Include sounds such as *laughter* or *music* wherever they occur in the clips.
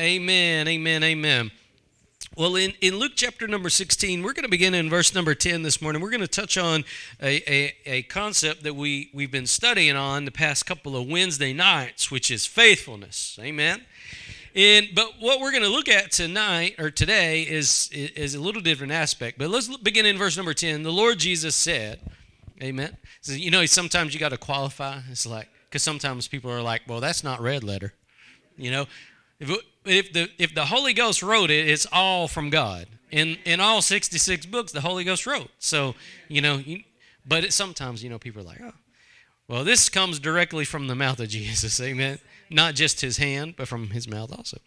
Amen, amen, amen. Well, in, in Luke chapter number 16, we're going to begin in verse number 10 this morning. We're going to touch on a, a, a, concept that we, we've been studying on the past couple of Wednesday nights, which is faithfulness. Amen. And, but what we're going to look at tonight or today is, is a little different aspect. But let's begin in verse number 10. The Lord Jesus said, Amen. So, you know, sometimes you got to qualify. It's like, because sometimes people are like, well, that's not red letter. You know, if, if the if the Holy Ghost wrote it, it's all from God. In in all 66 books, the Holy Ghost wrote. So you know, you, but it, sometimes you know people are like, oh, well, this comes directly from the mouth of *laughs* Jesus, Amen. Not just His hand, but from His mouth also.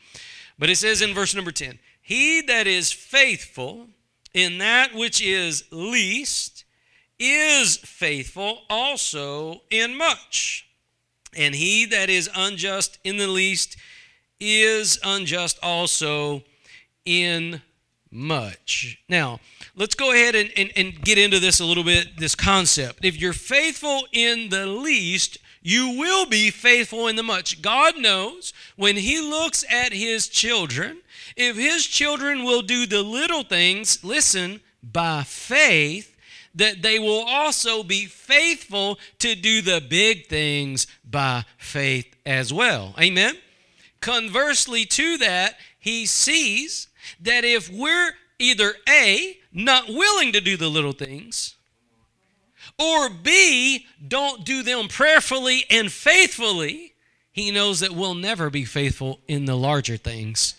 But it says in verse number 10, He that is faithful in that which is least is faithful also in much. And he that is unjust in the least is unjust also in much. Now, let's go ahead and, and, and, get into this a little bit this concept. If you're faithful in the least, you will be faithful in the much. God knows when He looks at His children, if His children will do the little things, listen, by faith, that they will also be faithful to do the big things by faith as well. Amen? Conversely to that, he sees that if we're either A, not willing to do the little things, or B, don't do them prayerfully and faithfully, he knows that we'll never be faithful in the larger things.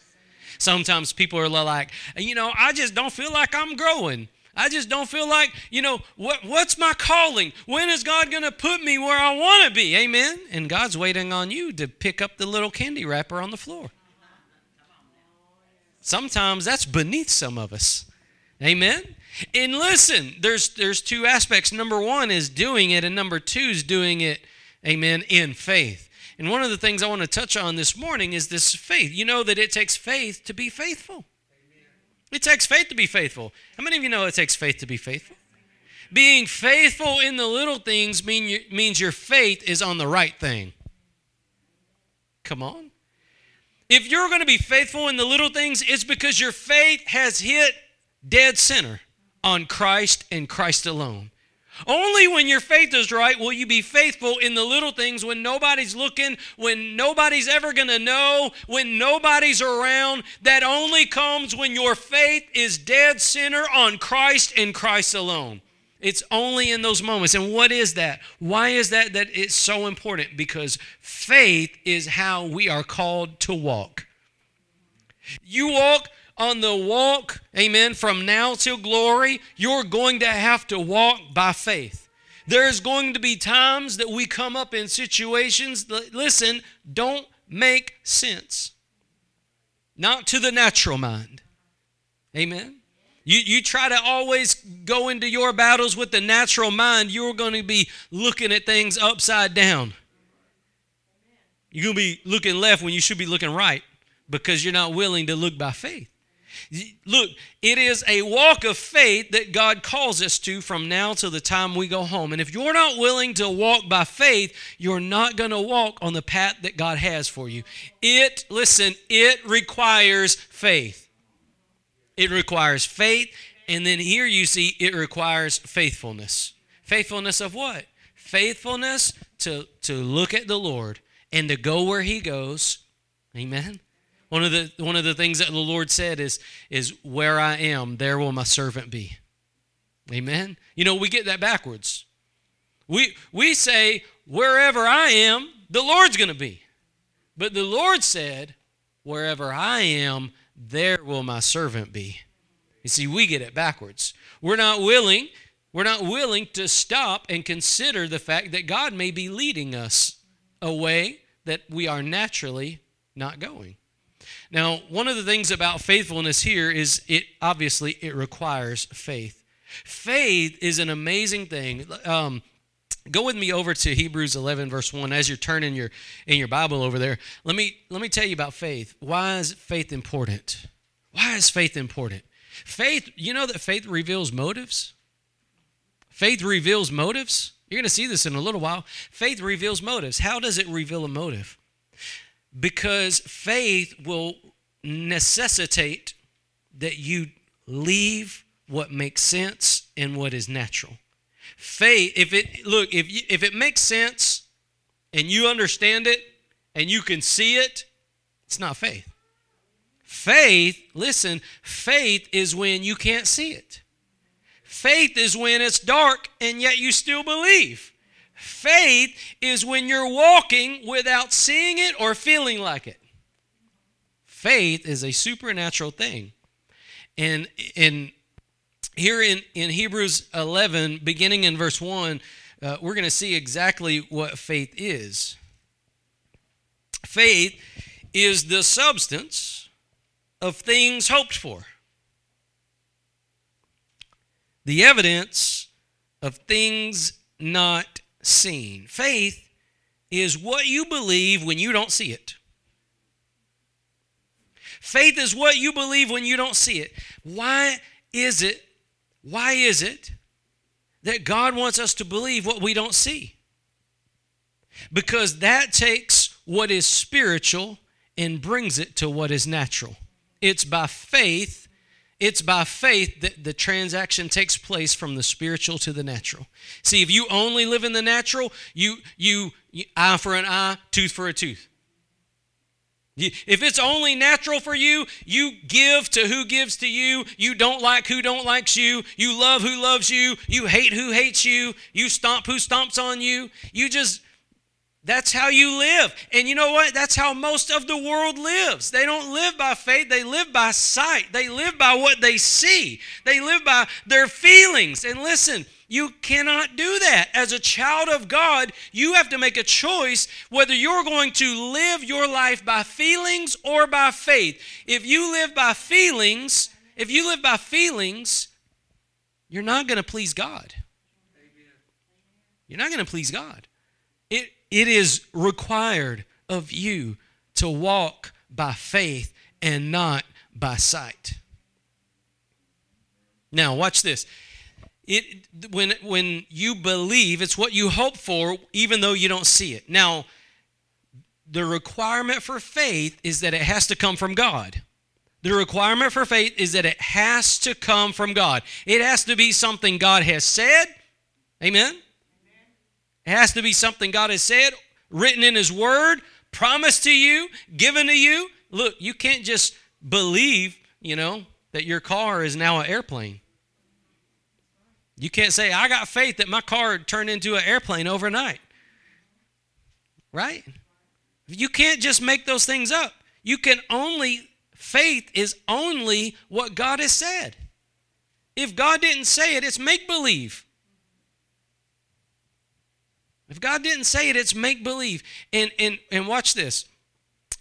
Sometimes people are like, you know, I just don't feel like I'm growing. I just don't feel like, you know, what, what's my calling? When is God going to put me where I want to be? Amen. And God's waiting on you to pick up the little candy wrapper on the floor. Sometimes that's beneath some of us. Amen. And listen, there's there's two aspects. Number 1 is doing it and number 2 is doing it amen in faith. And one of the things I want to touch on this morning is this faith. You know that it takes faith to be faithful. It takes faith to be faithful. How many of you know it takes faith to be faithful? Being faithful in the little things mean you, means your faith is on the right thing. Come on. If you're going to be faithful in the little things, it's because your faith has hit dead center on Christ and Christ alone. Only when your faith is right will you be faithful in the little things when nobody's looking, when nobody's ever going to know, when nobody's around. That only comes when your faith is dead center on Christ and Christ alone. It's only in those moments. And what is that? Why is that that it's so important? Because faith is how we are called to walk. You walk on the walk, amen, from now till glory, you're going to have to walk by faith. There's going to be times that we come up in situations that, listen, don't make sense. Not to the natural mind. Amen. You, you try to always go into your battles with the natural mind, you're going to be looking at things upside down. You're going to be looking left when you should be looking right because you're not willing to look by faith. Look, it is a walk of faith that God calls us to from now till the time we go home. And if you're not willing to walk by faith, you're not going to walk on the path that God has for you. It, listen, it requires faith. It requires faith. And then here you see it requires faithfulness. Faithfulness of what? Faithfulness to, to look at the Lord and to go where He goes. Amen. One of the one of the things that the Lord said is is where I am, there will my servant be. Amen. You know, we get that backwards. We we say wherever I am, the Lord's going to be. But the Lord said, wherever I am, there will my servant be. You see, we get it backwards. We're not willing, we're not willing to stop and consider the fact that God may be leading us a way that we are naturally not going. Now, one of the things about faithfulness here is it obviously it requires faith. Faith is an amazing thing. Um, go with me over to Hebrews 11 verse 1 as you're turning your in your Bible over there. Let me let me tell you about faith. Why is faith important? Why is faith important? Faith, you know that faith reveals motives? Faith reveals motives. You're going to see this in a little while. Faith reveals motives. How does it reveal a motive? because faith will necessitate that you leave what makes sense and what is natural. Faith, if it look, if you, if it makes sense and you understand it and you can see it, it's not faith. Faith, listen, faith is when you can't see it. Faith is when it's dark and yet you still believe. Faith is when you're walking without seeing it or feeling like it. Faith is a supernatural thing. And in here in, in Hebrews 11, beginning in verse 1, uh, we're going to see exactly what faith is. Faith is the substance of things hoped for, the evidence of things not seen. Faith is what you believe when you don't see it. Faith is what you believe when you don't see it. Why is it? Why is it that God wants us to believe what we don't see? Because that takes what is spiritual and brings it to what is natural. It's by faith, it's by faith that the transaction takes place from the spiritual to the natural. See, if you only live in the natural, you you, you eye for an eye, tooth for a tooth. If it's only natural for you, you give to who gives to you. You don't like who don't likes you. You love who loves you. You hate who hates you. You stomp who stomps on you. You just that's how you live. And you know what? That's how most of the world lives. They don't live by faith, they live by sight. They live by what they see, they live by their feelings. And listen, you cannot do that. As a child of God, you have to make a choice whether you're going to live your life by feelings or by faith. If you live by feelings, if you live by feelings, you're not going to please God. You're not going to please God. It it is required of you to walk by faith and not by sight. Now, watch this. It when when you believe, it's what you hope for even though you don't see it. Now, the requirement for faith is that it has to come from God. The requirement for faith is that it has to come from God. It has to be something God has said. Amen. It has to be something God has said, written in His Word, promised to you, given to you. Look, you can't just believe, you know, that your car is now an airplane. You can't say, I got faith that my car turned into an airplane overnight. Right? You can't just make those things up. You can only, faith is only what God has said. If God didn't say it, it's make believe. If God didn't say it, it's make believe. And, and, and watch this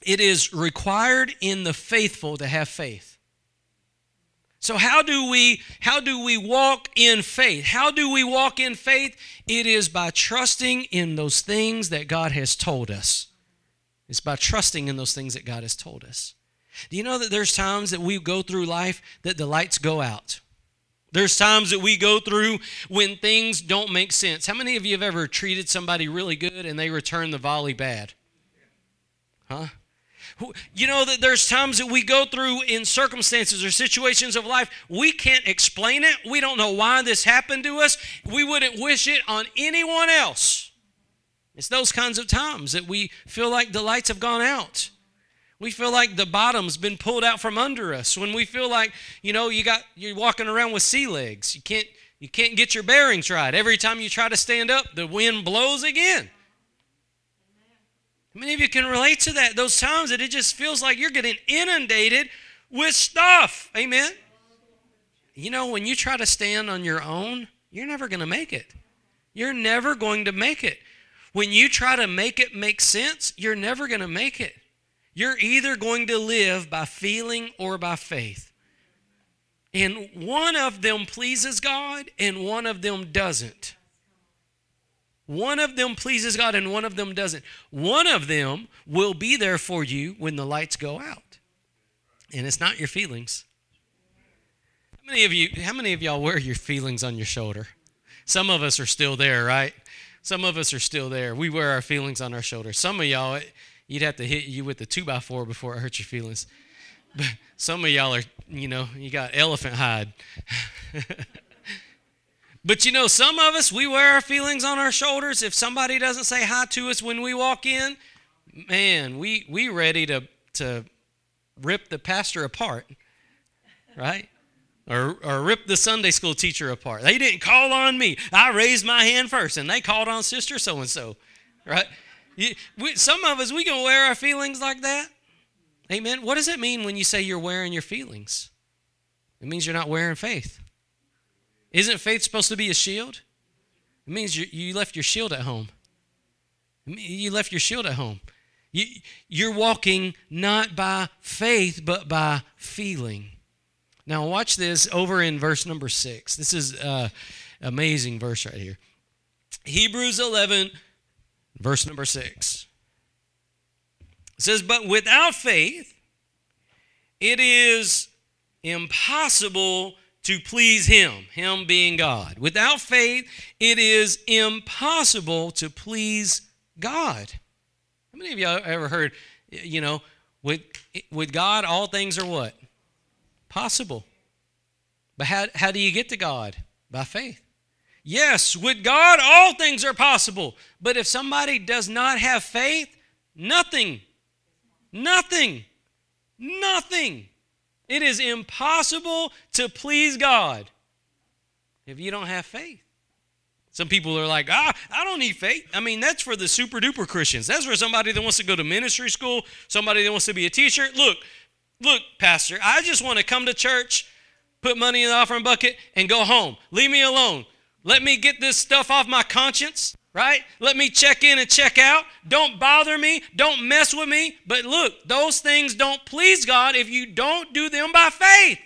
it is required in the faithful to have faith. So how do we how do we walk in faith? How do we walk in faith? It is by trusting in those things that God has told us. It's by trusting in those things that God has told us. Do you know that there's times that we go through life that the lights go out? There's times that we go through when things don't make sense. How many of you have ever treated somebody really good and they return the volley bad? Huh? You know that there's times that we go through in circumstances or situations of life, we can't explain it. We don't know why this happened to us. We wouldn't wish it on anyone else. It's those kinds of times that we feel like the lights have gone out. We feel like the bottom's been pulled out from under us. When we feel like, you know, you got you're walking around with sea legs. You can't you can't get your bearings right. Every time you try to stand up, the wind blows again. Many of you can relate to that? Those times that it just feels like you're getting inundated with stuff. Amen. You know, when you try to stand on your own, you're never going to make it. You're never going to make it. When you try to make it make sense, you're never going to make it. You're either going to live by feeling or by faith. And one of them pleases God and one of them doesn't. One of them pleases God and one of them doesn't. One of them will be there for you when the lights go out. And it's not your feelings. How many of you how many of y'all wear your feelings on your shoulder? Some of us are still there, right? Some of us are still there. We wear our feelings on our shoulder. Some of y'all You'd have to hit you with the two by four before it hurt your feelings. *laughs* But some of y'all are, you know, you got elephant hide. *laughs* but you know, some of us, we wear our feelings on our shoulders. If somebody doesn't say hi to us when we walk in, man, we we ready to to rip the pastor apart, right? Or, or rip the Sunday school teacher apart. They didn't call on me. I raised my hand first, and they called on sister so and so, right? You, we, some of us, we can wear our feelings like that. Amen. What does it mean when you say you're wearing your feelings? It means you're not wearing faith. Isn't faith supposed to be a shield? It means you, you left your shield at home. You left your shield at home. You, you're walking not by faith, but by feeling. Now, watch this over in verse number six. This is an amazing verse right here. Hebrews 11, verse number six. It says, But without faith, it is impossible to please Him, Him being God. Without faith, it is impossible to please God. How many of y'all ever heard, you know, with, with God, all things are what? Possible. But how, how do you get to God? By faith. Yes, with God, all things are possible. But if somebody does not have faith, nothing, nothing, nothing. It is impossible to please God if you don't have faith. Some people are like, ah, I don't need faith. I mean, that's for the super duper Christians. That's for somebody that wants to go to ministry school, somebody that wants to be a teacher. Look, look, Pastor, I just want to come to church, put money in the offering bucket, and go home. Leave me alone. Let me get this stuff off my conscience, right? Let me check in and check out. Don't bother me. Don't mess with me. But look, those things don't please God if you don't do them by faith.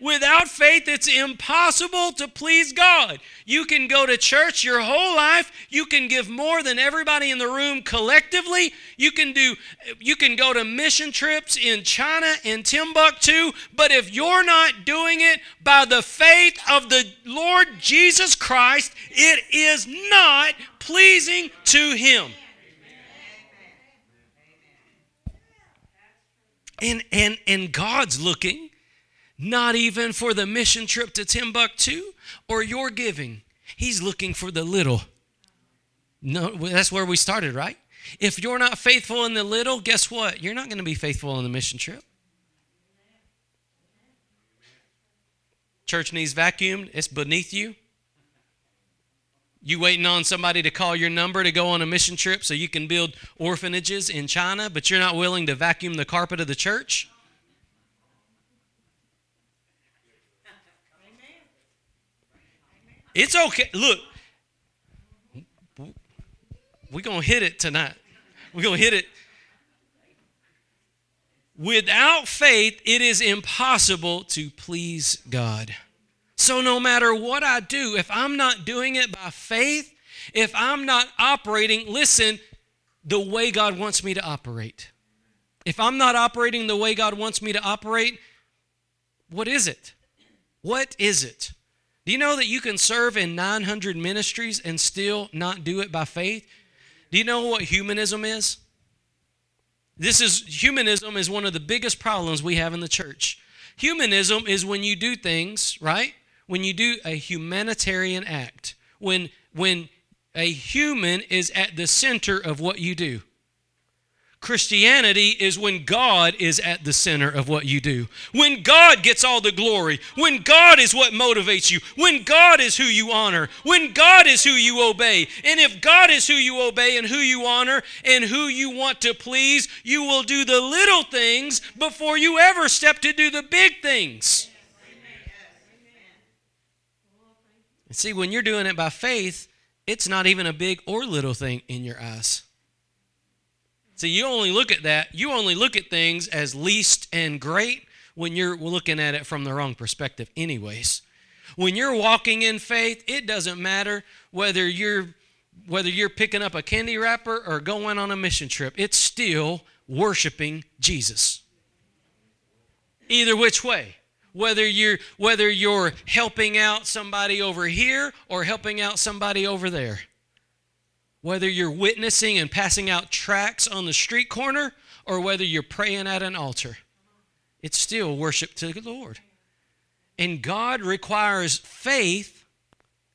Without faith, it's impossible to please God. You can go to church your whole life. You can give more than everybody in the room collectively. You can do you can go to mission trips in China and Timbuktu, but if you're not doing it by the faith of the Lord Jesus Christ, it is not pleasing to him. And and and God's looking not even for the mission trip to Timbuktu or your giving. He's looking for the little. No, that's where we started, right? If you're not faithful in the little, guess what? You're not going to be faithful in the mission trip. Church needs vacuumed, it's beneath you. You waiting on somebody to call your number to go on a mission trip so you can build orphanages in China, but you're not willing to vacuum the carpet of the church? It's okay. Look, we're going to hit it tonight. We're going to hit it. Without faith, it is impossible to please God. So, no matter what I do, if I'm not doing it by faith, if I'm not operating, listen, the way God wants me to operate. If I'm not operating the way God wants me to operate, what is it? What is it? Do you know that you can serve in 900 ministries and still not do it by faith? Do you know what humanism is? This is humanism is one of the biggest problems we have in the church. Humanism is when you do things, right? When you do a humanitarian act. When when a human is at the center of what you do. Christianity is when God is at the center of what you do. When God gets all the glory. When God is what motivates you. When God is who you honor. When God is who you obey. And if God is who you obey and who you honor and who you want to please, you will do the little things before you ever step to do the big things. And see, when you're doing it by faith, it's not even a big or little thing in your eyes. So you only look at that, you only look at things as least and great when you're looking at it from the wrong perspective, anyways. When you're walking in faith, it doesn't matter whether you're whether you're picking up a candy wrapper or going on a mission trip, it's still worshiping Jesus. Either which way. Whether you're whether you're helping out somebody over here or helping out somebody over there whether you're witnessing and passing out tracts on the street corner or whether you're praying at an altar. It's still worship to the Lord. And God requires faith.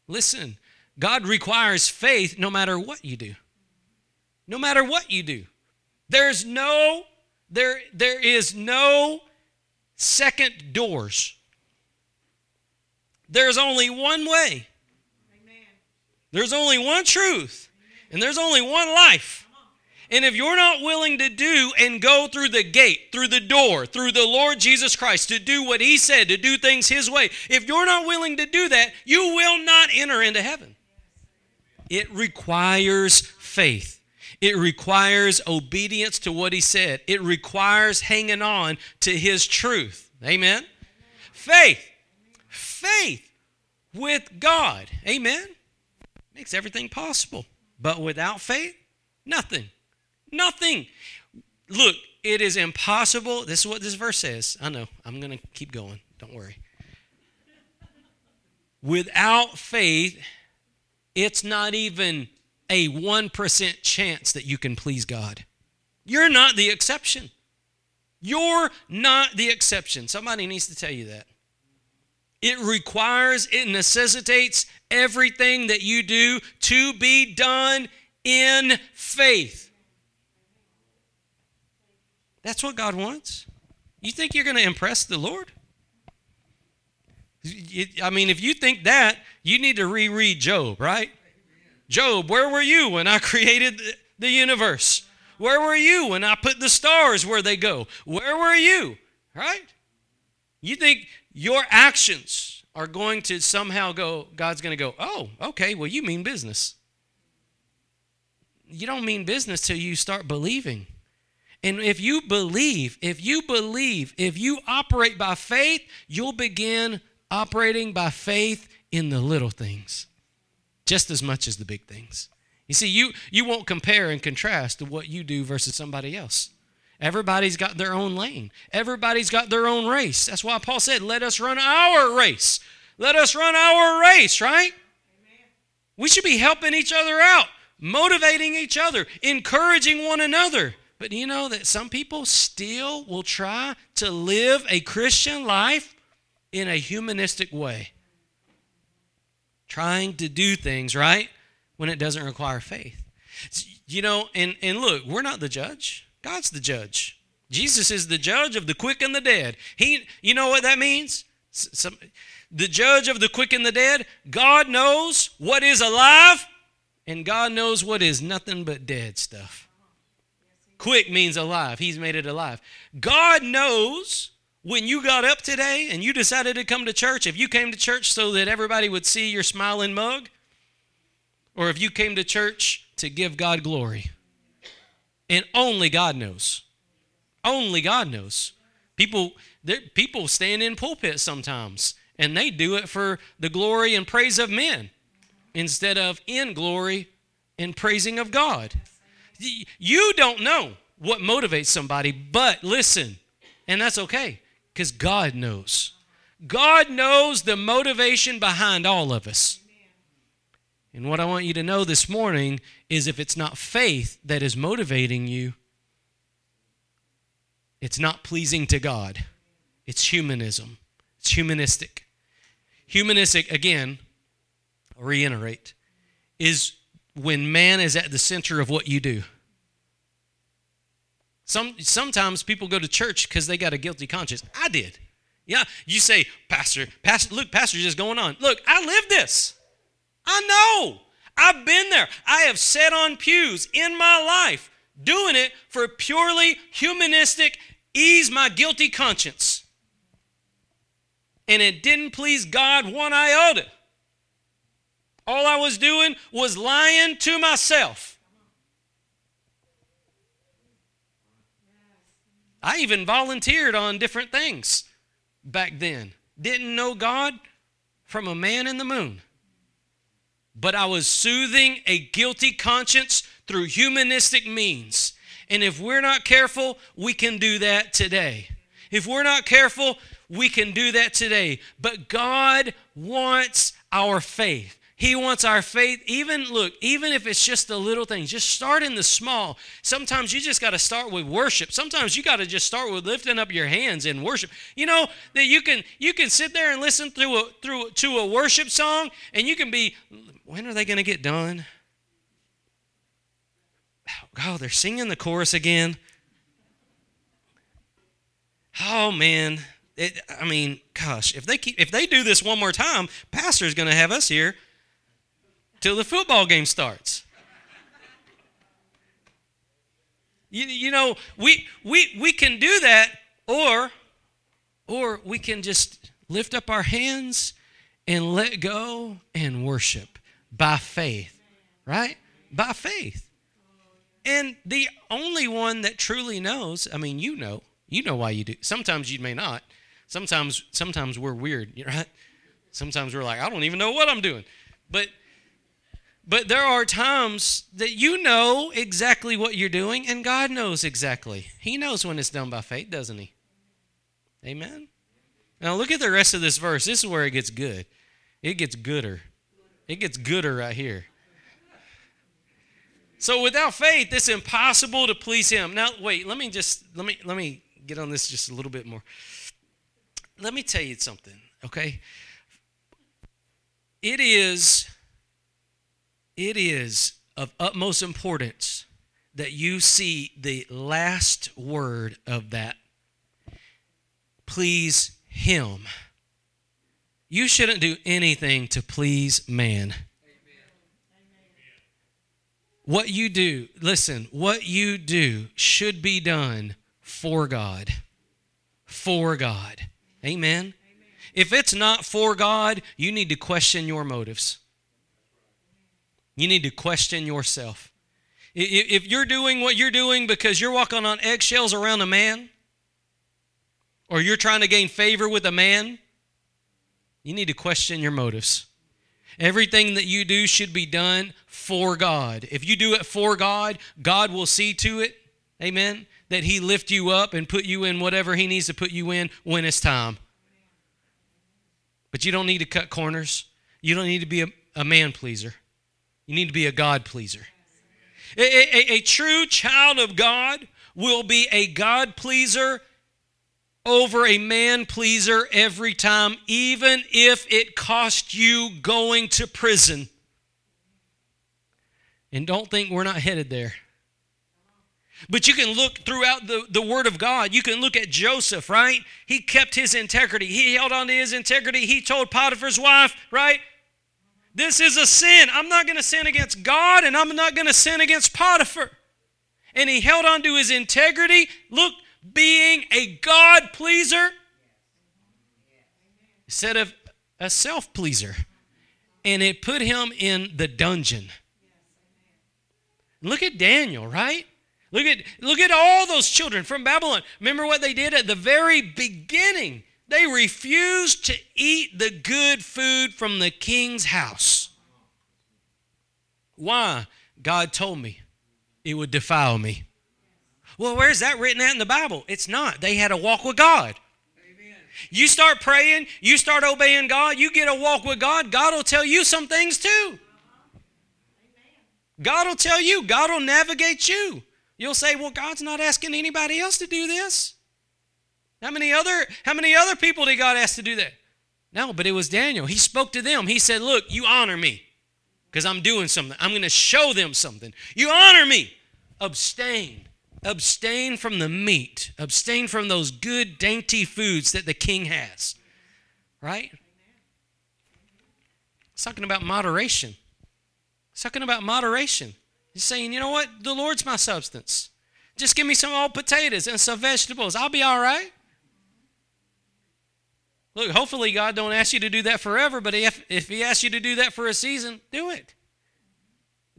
Listen, God requires faith no matter what you do. No matter what you do. There's no there there is no second doors. There's only one way. There's only one truth. And there's only one life. And if you're not willing to do and go through the gate, through the door, through the Lord Jesus Christ, to do what He said, to do things His way, if you're not willing to do that, you will not enter into heaven. It requires faith. It requires obedience to what He said. It requires hanging on to His truth. Amen? Faith. Faith with God. Amen? Makes everything possible. But without faith, nothing. Nothing. Look, it is impossible. This is what this verse says. I know. I'm going to keep going. Don't worry. Without faith, it's not even a 1% chance that you can please God. You're not the exception. You're not the exception. Somebody needs to tell you that. It requires, it necessitates everything that you do to be done in faith. That's what God wants. You think you're going to impress the Lord? I mean, if you think that, you need to reread Job, right? Job, where were you when I *laughs* created the universe? Where were you when I put the stars where they go? Where were you? Right? You think your actions are going to somehow go, God's going to go, oh, okay, well, you mean business. You don't mean business till you start believing. And if you believe, if you believe, if you operate by faith, you'll begin operating by faith in the little things just as much as the big things. You see, you, you won't compare and contrast to what you do versus somebody else. Everybody's got their own lane. Everybody's got their own race. That's why Paul said, let us run our race. Let us run our race, right? Amen. We should be helping each other out, motivating each other, encouraging one another. But you know that some people still will try to live a Christian life in a humanistic way. Trying to do things, right? When it doesn't require faith. You know, and, and look, we're not the judge. God's the judge. Jesus is the judge of the quick and the dead. He, you know what that means? Some, the judge of the quick and the dead. God knows what is alive, and God knows what is nothing but dead stuff. Quick means alive. He's made it alive. God knows when you got up today and you decided to come to church, if you came to church so that everybody would see your smiling mug, or if you came to church to give God glory. And only God knows. Only God knows. People, people stand in pulpits sometimes, and they do it for the glory and praise of men instead of in glory and praising of God. You don't know what motivates somebody, but listen, and that's okay because God knows. God knows the motivation behind all of us. And what I want you to know this morning is if it's not faith that is motivating you, it's not pleasing to God. It's humanism. It's humanistic. Humanistic, again, I'll reiterate, is when man is at the center of what you do. Some, sometimes people go to church because they got a guilty conscience. I did. Yeah, you say, Pastor, Pastor, look, Pastor, just going on. Look, I live this. I know. I've been there. I have sat on pews in my life doing it for purely humanistic, ease my guilty conscience. And it didn't please God one iota. All I was doing was lying to myself. I even volunteered on different things back then. Didn't know God from a man in the moon but I was soothing a guilty conscience through humanistic means. And if we're not careful, we can do that today. If we're not careful, we can do that today. But God wants our faith. He wants our faith, even, look, even if it's just the little things, just start in the small. Sometimes you just got to start with worship. Sometimes you got to just start with lifting up your hands in worship. You know, that you can you can sit there and listen through a through to a worship song and you can be, when are they going to get done? Oh, they're singing the chorus again. Oh man, it, I mean, gosh, if they keep if they do this one more time, pastor's going to have us here till the football game starts. You, you know, we, we, we can do that, or, or we can just lift up our hands and let go and worship by faith, right? By faith. And the only one that truly knows, I mean, you know, you know why you do. Sometimes you may not. Sometimes, sometimes we're weird, *laughs* right? Sometimes we're like, I don't even know what I'm doing. But but there are times that you know exactly what you're doing, and God knows exactly. He knows when it's done by faith, doesn't He? Amen? Now, look at the rest of this verse. This is where it gets good. It gets gooder. It gets gooder right here. So without faith, it's impossible to please him. Now, wait, let me just let me let me get on this just a little bit more. Let me tell you something, okay? It is it is of utmost importance that you see the last word of that. Please Him. You shouldn't do anything to please man. What you do, listen, what you do should be done for God. For God. Amen. If it's not for God, you need to question your motives. You need to question yourself. If you're doing what you're doing because you're walking on eggshells around a man, or you're trying to gain favor with a man, you need to question your motives. Everything that you do should be done for God. If you do it for God, God will see to it, amen, that He lift you up and put you in whatever He needs to put you in when it's time. But you don't need to cut corners. You don't need to be a, a man pleaser. You need to be a God pleaser. A, a, a, true child of God will be a God pleaser over a man pleaser every time, even if it cost you going to prison. And don't think we're not headed there. But you can look throughout the, the Word of God. You can look at Joseph, right? He kept his integrity. He held on to his integrity. He told Potiphar's wife, right? This is a sin. I'm not going to sin against God and I'm not going to sin against Potiphar. And he held on to his integrity. Look, being a God pleaser instead of a self pleaser. And it put him in the dungeon. Look at Daniel, right? Look at, look at all those children from Babylon. Remember what they did at the very beginning? They refused to eat the good food from the king's house. Why? God told me it would defile me. Well, where's that written at in the Bible? It's not. They had a walk with God. Amen. You start praying, you start obeying God, you get a walk with God, God will tell you some things too. Uh-huh. God will tell you, God will navigate you. You'll say, Well, God's not asking anybody else to do this. How many other how many other people did God ask to do that? No, but it was Daniel. He spoke to them. He said, "Look, you honor me because I'm doing something. I'm going to show them something. You honor me. Abstain. Abstain from the meat. Abstain from those good dainty foods that the king has." Right? It's talking about moderation. It's talking about moderation. He's saying, you know what? The Lord's my substance. Just give me some old potatoes and some vegetables. I'll be all right. Look, hopefully God don't ask you to do that forever, but if, if he asks you to do that for a season, do it.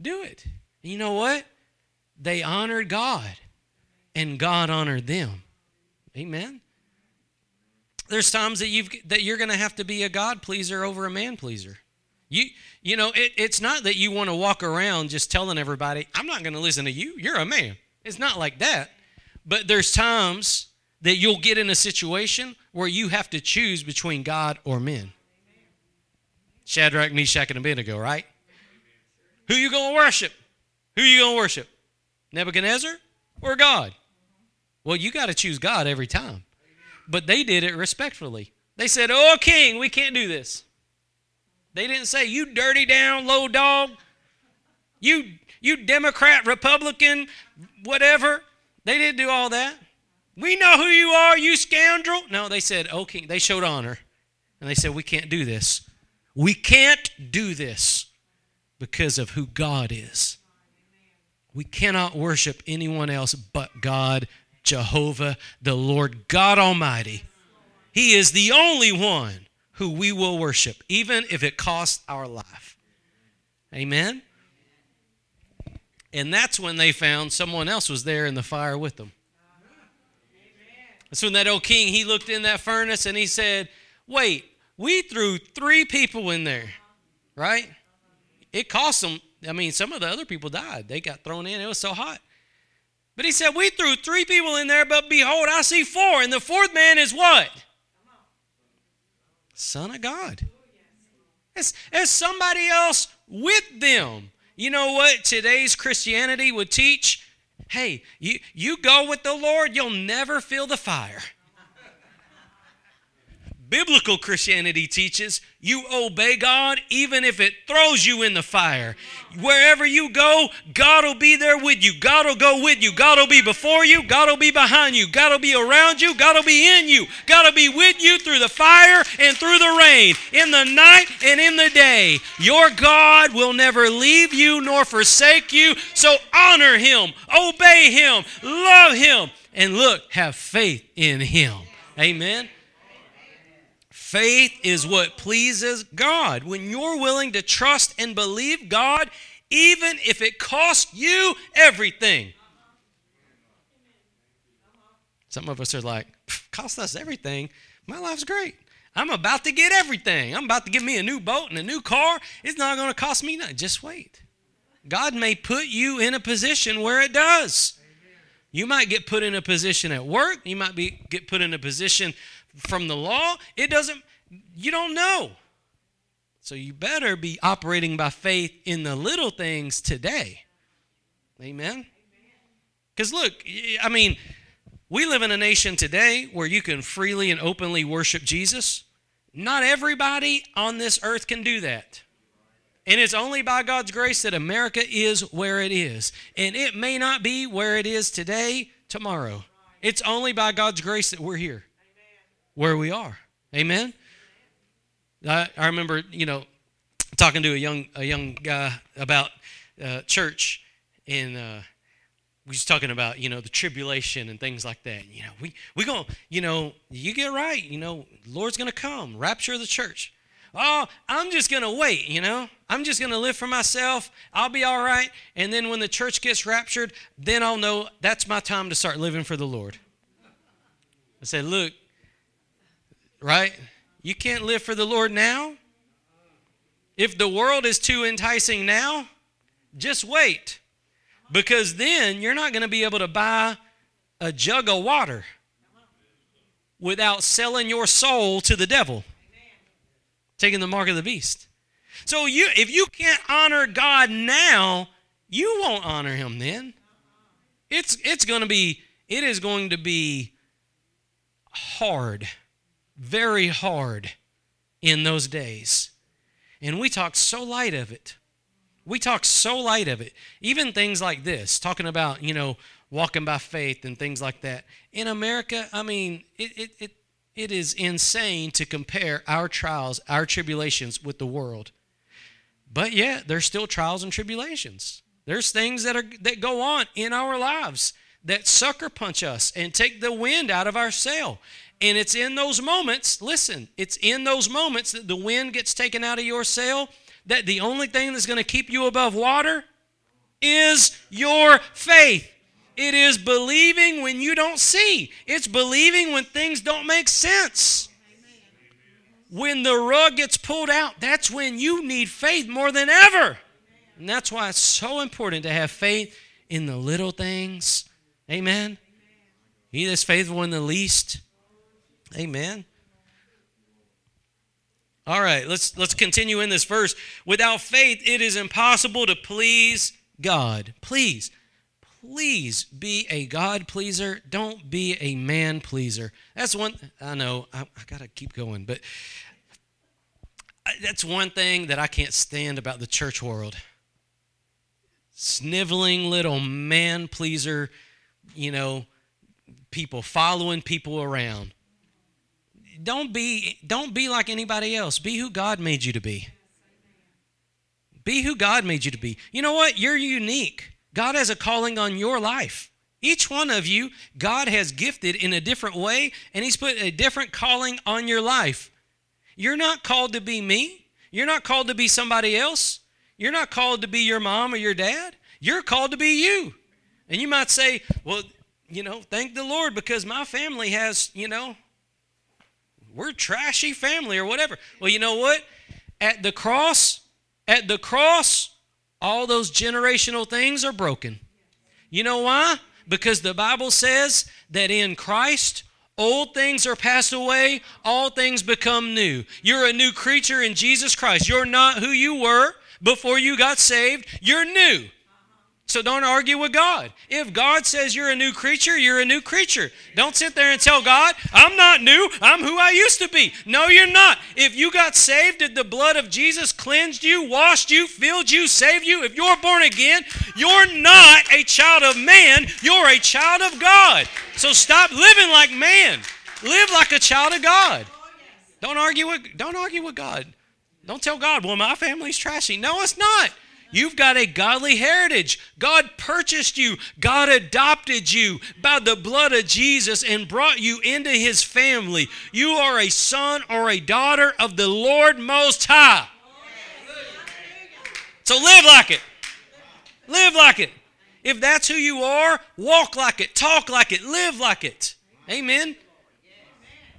Do it. And you know what? They honored God, and God honored them. Amen. There's times that you've that you're going to have to be a God pleaser over a man pleaser. You you know it, it's not that you want to walk around just telling everybody I'm not going to listen to you. You're a man. It's not like that. But there's times that you'll get in a situation where you have to choose between God or men. Shadrach, Meshach, and Abednego, right? Who you going to worship? Who you going to worship? Nebuchadnezzar or God? Well, you got to choose God every time. But they did it respectfully. They said, Oh, king, we can't do this. They didn't say, You dirty down low dog. You, you Democrat, Republican, whatever. They didn't do all that. We know who you are, you scoundrel. No, they said, Oh, king. They showed honor. And they said, We can't do this. We can't do this because of who God is. We cannot worship anyone else but God, Jehovah, the Lord God Almighty. He is the only one who we will worship, even if it costs our life. Amen? And that's when they found someone else was there in the fire with them. That's when that old king, he looked in that furnace and he said, Wait, we threw three people in there, right? It cost them. I mean, some of the other people died. They got thrown in. It was so hot. But he said, We threw three people in there, but behold, I see four. And the fourth man is what? Son of God. It's, it's somebody else with them. You know what today's Christianity would teach? Hey, you, you go with the Lord, you'll never feel the fire. Biblical Christianity teaches you obey God even if it throws you in the fire. Wherever you go, God will be there with you. God will go with you. God will be before you. God will be behind you. God will be around you. God will be in you. God will be with you through the fire and through the rain, in the night and in the day. Your God will never leave you nor forsake you. So honor Him, obey Him, love Him, and look, have faith in Him. Amen. Faith is what pleases God. When you're willing to trust and believe God, even if it costs you everything. Some of us are like, cost us everything. My life's great. I'm about to get everything. I'm about to give me a new boat and a new car. It's not going to cost me nothing. Just wait. God may put you in a position where it does. You might get put in a position at work. You might be get put in a position from the law. It doesn't you don't know. So you better be operating by faith in the little things today. Amen. Cuz look, I mean, we live in a nation today where you can freely and openly worship Jesus. Not everybody on this earth can do that. And it's only by God's grace that America is where it is. And it may not be where it is today, tomorrow. It's only by God's grace that we're here, where we are. Amen? I, I remember, you know, talking to a young, a young guy about uh, church, and uh, we was talking about, you know, the tribulation and things like that. You know, we, we going you know, you get right, you know, Lord's to come, rapture of the church oh, I'm just to wait, you know? I'm just to live for myself. I'll be all right. And then when the church gets raptured, then I'll know that's my time to start living for the Lord. I said, look, right? You can't live for the Lord now. If the world is too enticing now, just wait. Because then you're not going to be able to buy a jug of water without selling your soul to the devil taking the mark of the beast. So you if you can't honor God now, you won't honor him then. It's it's going to be it is going to be hard. Very hard in those days. And we talk so light of it. We talk so light of it. Even things like this, talking about, you know, walking by faith and things like that. In America, I mean, it, it, it it is insane to compare our trials, our tribulations with the world. But yet, there's still trials and tribulations. There's things that are that go on in our lives that sucker punch us and take the wind out of our sail. And it's in those moments, listen, it's in those moments that the wind gets taken out of your sail that the only thing that's going to keep you above water is your faith. It is believing when you don't see. It's believing when things don't make sense. When the rug gets pulled out, that's when you need faith more than ever. And that's why it's so important to have faith in the little things. Amen. He that's faithful in the least. Amen. All right, let's let's continue in this verse. Without faith, it is impossible to please God. Please, please be a God pleaser. Don't be a man pleaser. That's one. I know. I, I gotta keep going, but that's one thing that I can't stand about the church world. Sniveling little man pleaser, you know, people following people around don't be don't be like anybody else. Be who God made you to be. Be who God made you to be. You know what? You're unique. God has a calling on your life. Each one of you, God has gifted in a different way, and He's put a different calling on your life. You're not called to be me. You're not called to be somebody else. You're not called to be your mom or your dad. You're called to be you. And you might say, well, you know, thank the Lord because my family has, you know, we're trashy family or whatever. Well, you know what? At the cross, at the cross, all those generational things are broken. You know why? Because the Bible says that in Christ, old things are passed away, all things become new. You're a new creature in Jesus Christ. You're not who you were before you got saved, you're new. So don't argue with God. If God says you're a new creature, you're a new creature. Don't sit there and tell God, I'm not new, I'm who I used to be. No, you're not. If you got saved, did the blood of Jesus cleansed you, washed you, filled you, saved you? If you're born again, you're not a child of man, you're a child of God. So stop living like man. Live like a child of God. Don't argue with don't argue with God. Don't tell God, well, my family's trashy. No, it's not. You've got a godly heritage. God purchased you, God adopted you by the blood of Jesus and brought you into his family. You are a son or a daughter of the Lord Most High. So live like it. Live like it. If that's who you are, walk like it, talk like it, live like it. Amen.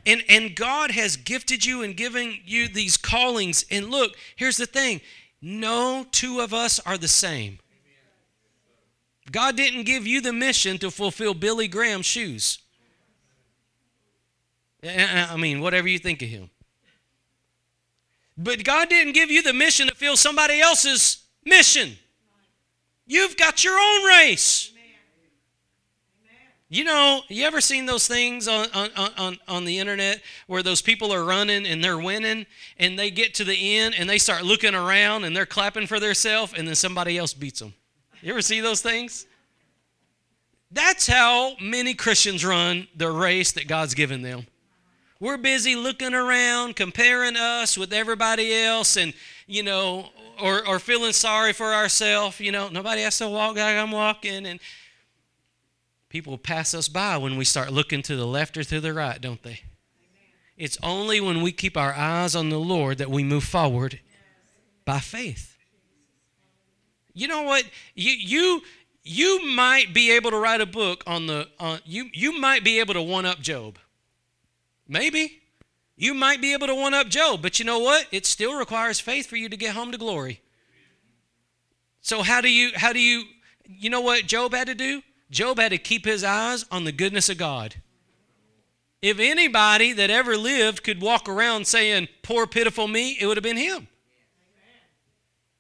And, and God has gifted you and given you these callings. And look, here's the thing no two of us are the same. God didn't give you the mission to fulfill Billy Graham's shoes. Eh, eh, eh, I mean, whatever you think of him. But God didn't give you the mission to fill somebody else's mission. You've got your own race. You know, you ever seen those things on, on, on, on the internet where those people are running and they're winning and they get to the end and they start looking around and they're clapping for themselves and then somebody else beats them? You ever see those things? That's how many Christians run the race that God's given them. We're busy looking around, comparing us with everybody else, and, you know, or, or feeling sorry for ourselves. You know, nobody has to walk like I'm walking. And, People pass us by when we start looking to the left or to the right, don't they? It's only when we keep our eyes on the Lord that we move forward by faith. You know what? You you you might be able to write a book on the on you you might be able to one up Job. Maybe. You might be able to one up Job, but you know what? It still requires faith for you to get home to glory. So how do you how do you you know what Job had to do? Job had to keep his eyes on the goodness of God. If anybody that ever lived could walk around saying, Poor, pitiful me, it would have been him.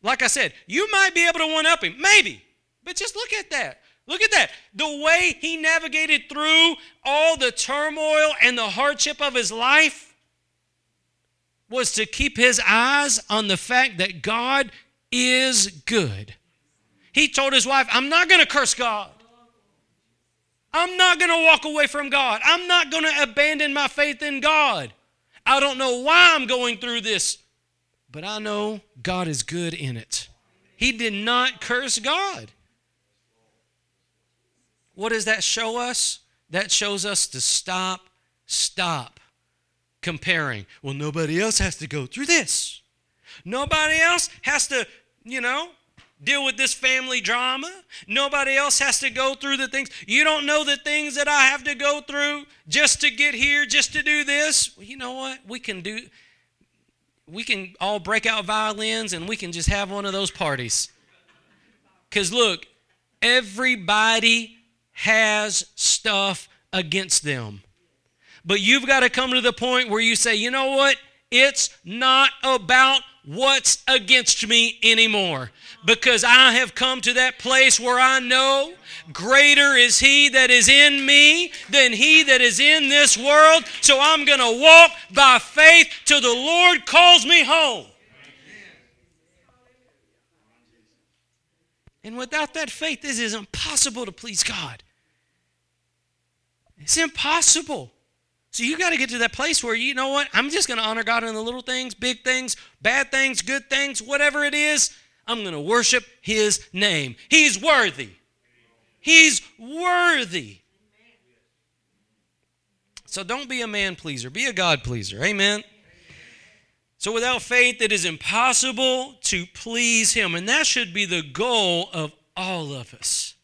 Like I said, you might be able to one up him, maybe, but just look at that. Look at that. The way he navigated through all the turmoil and the hardship of his life was to keep his eyes on the fact that God is good. He told his wife, I'm not going to curse God. I'm not going to walk away from God. I'm not going to abandon my faith in God. I don't know why I'm going through this, but I know God is good in it. He did not curse God. What does that show us? That shows us to stop, stop comparing. Well, nobody else has to go through this. Nobody else has to, you know, deal with this family drama. Nobody else has to go through the things. You don't know the things that I have to go through just to get here, just to do this. Well, you know what? We can do we can all break out violins and we can just have one of those parties. Cuz look, everybody has stuff against them. But you've got to come to the point where you say, "You know what? It's not about what's against me anymore because I have come to that place where I know greater is He that is in me than He that is in this world. So I'm going to walk by faith till the Lord calls me home. And without that faith, this is impossible to please God. It's impossible. So you got to get to that place where you know what? I'm just going to honor God in the little things, big things, bad things, good things, whatever it is. I'm going to worship His name. He's worthy. He's worthy. So don't be a man pleaser, be a God pleaser. Amen. So without faith, it is impossible to please Him. And that should be the goal of all of us.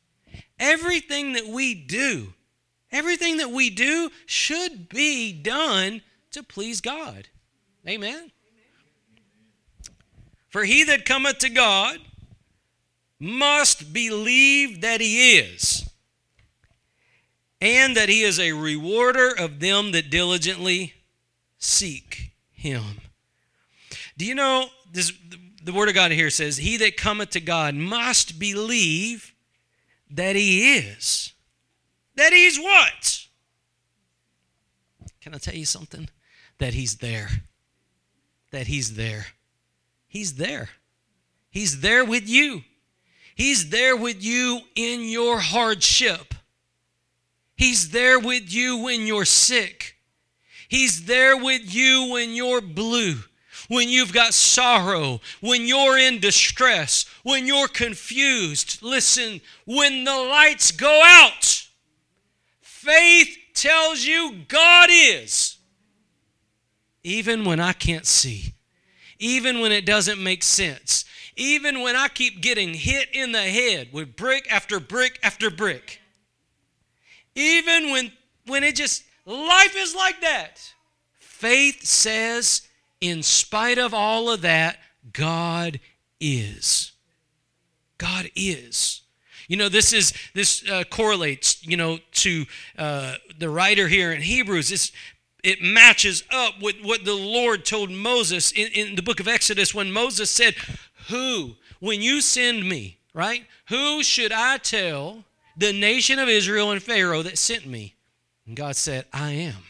Everything that we do Everything that we do should be done to please God. Amen. For he that cometh to God must believe that he is, and that he is a rewarder of them that diligently seek him. Do you know this the word of God here says, He that cometh to God must believe that he is. That he's what? Can I tell you something? That he's there. That he's there. He's there. He's there with you. He's there with you in your hardship. He's there with you when you're sick. He's there with you when you're blue, when you've got sorrow, when you're in distress, when you're confused. Listen, when the lights go out, Faith tells you God is. Even when I can't see, even when it doesn't make sense, even when I keep getting hit in the head with brick after brick after brick, even when, when it just, life is like that. Faith says, in spite of all of that, God is. God is. You know, this is this uh, correlates, you know, to uh, the writer here in Hebrews. This it matches up with what the Lord told Moses in, in the book of Exodus when Moses said, "Who, when you send me, right? Who should I tell the nation of Israel and Pharaoh that sent me?" And God said, "I am.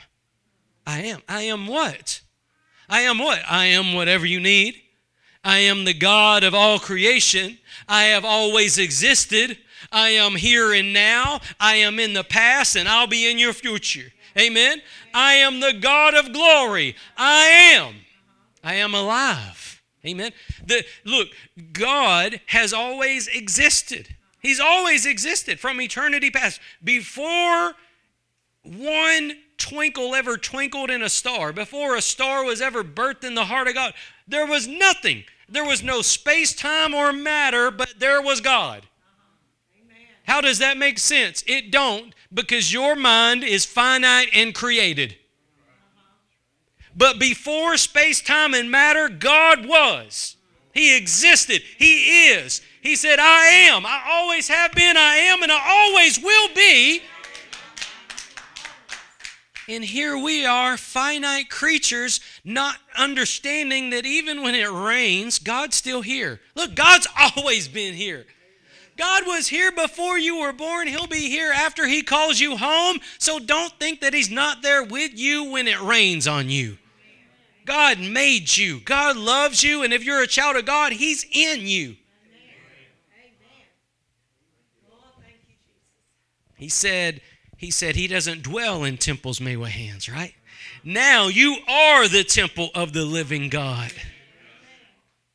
I am. I am what? I am what? I am whatever you need." I am the God of all creation. I have always existed. I am here and now. I am in the past, and I'll be in your future. Amen. I am the God of glory. I am. I am alive. Amen. The, look, God has always existed. He's always existed from eternity past. Before one twinkle ever twinkled in a star, before a star was ever birthed in the heart of God, there was nothing. There was no space, time, or matter, but there was God. How does that make sense? It don't because your mind is finite and created. But before space, time, and matter, God was. He existed. He is. He said, I am. I always have been, I am, and I always will be. And here we are, finite creatures, not understanding that even when it rains, God's still here. Look, God's *laughs* always been here. God was here before you were born. He'll be here after He calls you home. So don't think that He's not there with you when it rains on you. God made you, God loves you, and if you're a child of God, He's in you. He said, he said he doesn't dwell in temples made with hands, right? Now you are the temple of the living God.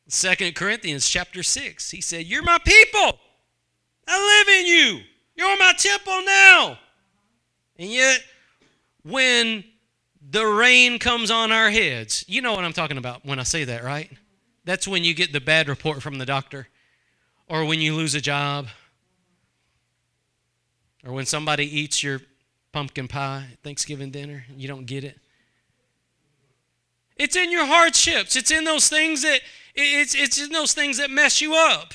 Second Corinthians chapter 6. He said, You're my people. I live in you. You're my temple now. And yet, when the rain comes on our heads, you know what I'm talking about when I say that, right? That's when you get the bad report from the doctor, or when you lose a job, or when somebody eats your pumpkin pie at Thanksgiving dinner and you don't get it. It's in your hardships. It's in those things that it's, it's in those things that mess you up.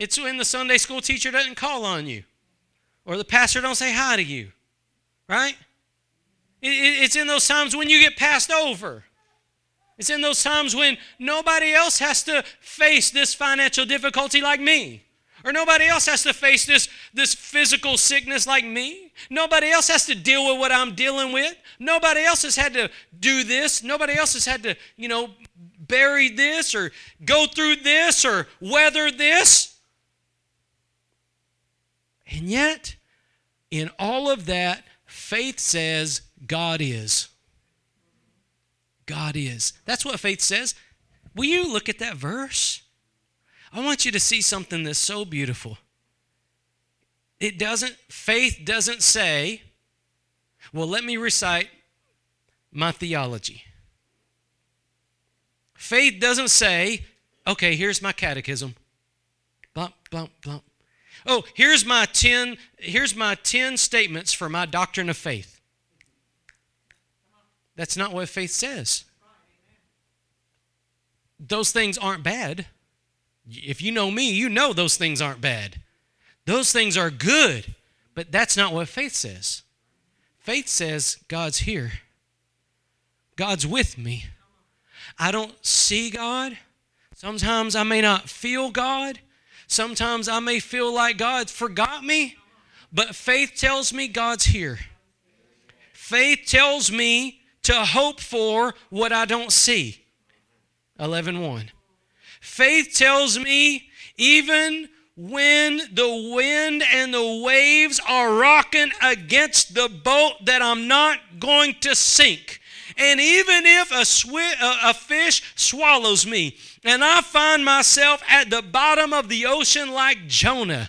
It's when the Sunday school teacher doesn't call on you or the pastor don't say hi to you. Right? It's in those times when you get passed over. It's in those times when nobody else has to face this financial difficulty like me. Or nobody else has to face this, this physical sickness like me. Nobody else has to deal with what I'm dealing with. Nobody else has had to do this. Nobody else has had to, you know, bury this or go through this or weather this. And yet, in all of that, faith says God is. God is. That's what faith says. Will you look at that verse? I want you to see something that's so beautiful. It doesn't, faith doesn't say, well, let me recite my theology. Faith doesn't say, okay, here's my catechism. Bump, bump, bump. Oh, here's my 10 here's my 10 statements for my doctrine of faith. That's not what faith says. Those things aren't bad. If you know me, you know those things aren't bad. Those things are good, but that's not what faith says. Faith says God's here. God's with me. I don't see God. Sometimes I may not feel God. Sometimes I may feel like God forgot me, but faith tells me God's here. Faith tells me to hope for what I don't see. 11:1. Faith tells me even when the wind and the waves are rocking against the boat that I'm not going to sink. And even if a, a, fish swallows me, and I find myself at the bottom of the ocean like Jonah,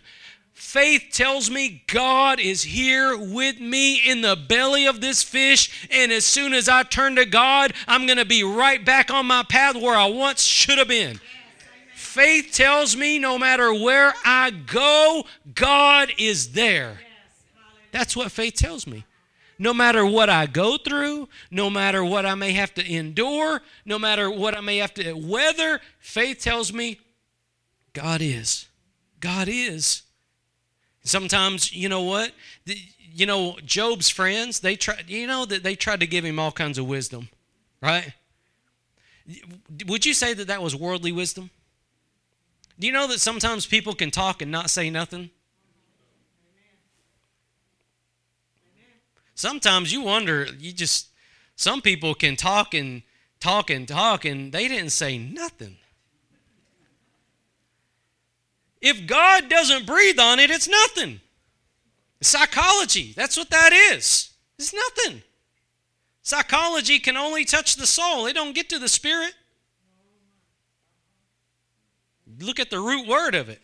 faith tells me God is here with me in the belly of this fish. And as soon as I turn to God, I'm going to be right back on my path where I once should have been. Faith tells me no matter where I go, God is there. That's what faith tells me no matter what I go through, no matter what I may have to endure, no matter what I may have to weather, faith tells me God is. God is. Sometimes, you know what? You know, Job's friends, they tried, you know that they tried to give him all kinds of wisdom, right? Would you say that that was worldly wisdom? Do you know that sometimes people can talk and not say nothing? Sometimes you wonder, you just, some people can talk and talk and talk and they didn't say nothing. If God doesn't breathe on it, it's nothing. Psychology, that's what that is. It's nothing. Psychology can only touch the soul, it don't get to the spirit. Look at the root word of it.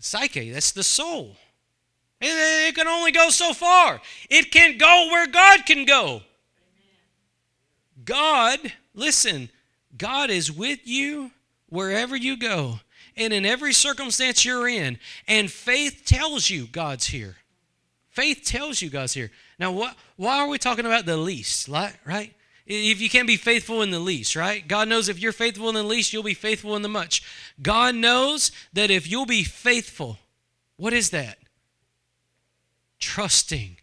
Psyche, that's the soul. It can only go so far. It can go where God can go. God, listen, God is with you wherever you go and in every circumstance you're in. And faith tells you God's here. Faith tells you God's here. Now, what, why are we talking about the least, right? If you can't be faithful in the least, right? God knows if you're faithful in the least, you'll be faithful in the much. God knows that if you'll be faithful, what is that? Trusting,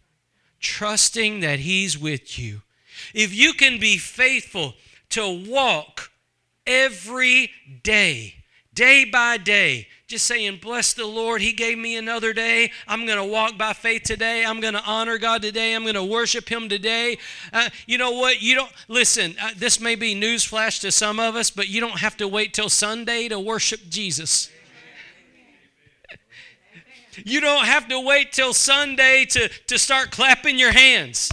trusting that He's with you. If you can be faithful to walk every day, day by day, just saying, Bless the Lord, He gave me another day. I'm going to walk by faith today. I'm going to honor God today. I'm going to worship Him today. Uh, you know what? You don't, listen, uh, this may be newsflash to some of us, but you don't have to wait till Sunday to worship Jesus. You don't have to wait till Sunday to, to start clapping your hands.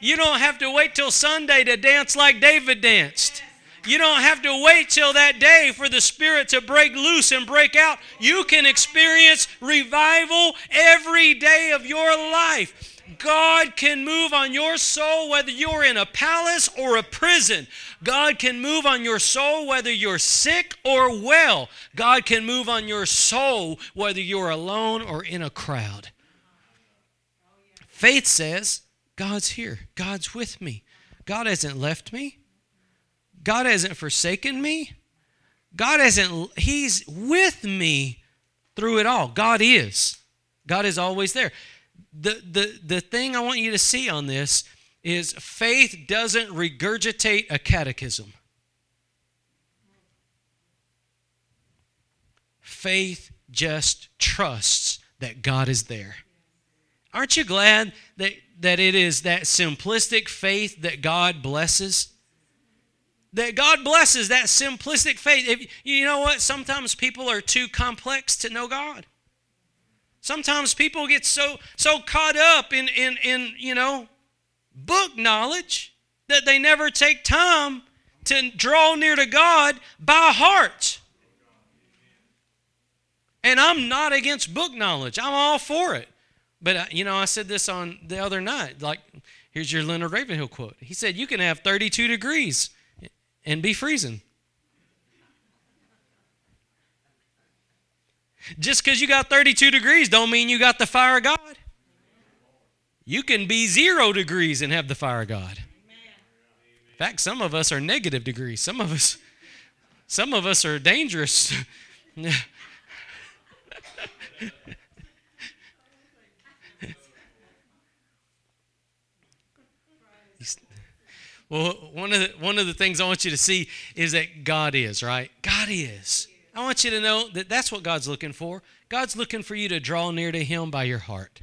You don't have to wait till Sunday to dance like David danced. You don't have to wait till that day for the Spirit to break loose and break out. You can experience revival every day of your life. God can move on your soul whether you're in a palace or a prison. God can move on your soul whether you're sick or well. God can move on your soul whether you're alone or in a crowd. Faith says, God's here. God's with me. God hasn't left me. God hasn't forsaken me. God hasn't, He's with me through it all. God is. God is always there. The, the, the thing I want you to see on this is faith doesn't regurgitate a catechism. Faith just trusts that God is there. Aren't you glad that, that it is that simplistic faith that God blesses? That God blesses that simplistic faith. If, you know what? Sometimes people are too complex to know God. Sometimes people get so so caught up in in in you know book knowledge that they never take time to draw near to God by heart. And I'm not against book knowledge. I'm all for it. But uh, you know, I said this on the other night. Like, here's your Leonard Ravenhill quote. He said, "You can have 32 degrees and be freezing." Just because you got 32 degrees don't mean you got the fire of God. You can be zero degrees and have the fire of God. In fact, some of us are negative degrees. Some of us, some of us are dangerous. *laughs* well, one of the one of the things I want you to see is that God is right. God is. I want you to know that that's what God's looking for. God's looking for you to draw near to Him by your heart.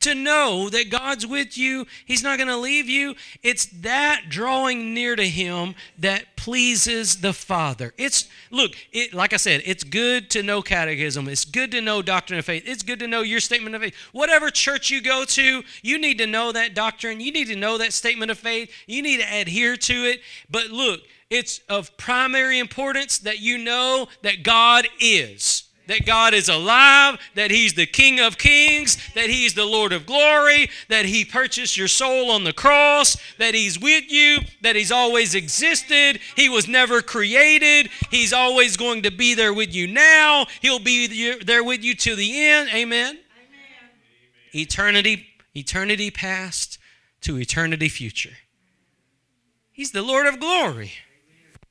To know that God's with you, He's not going to leave you. It's that drawing near to Him that pleases the Father. It's, look, it, like I said, it's good to know catechism. It's good to know doctrine of faith. It's good to know your statement of faith. Whatever church you go to, you need to know that doctrine. You need to know that statement of faith. You need to adhere to it. But look, it's of primary importance that you know that God is. That God is alive, that He's the King of Kings, that He's the Lord of glory, that He purchased your soul on the cross, that He's with you, that He's always existed, He was never created, He's always going to be there with you now, He'll be there with you to the end. Amen. Amen. Eternity, eternity past to eternity future. He's the Lord of glory.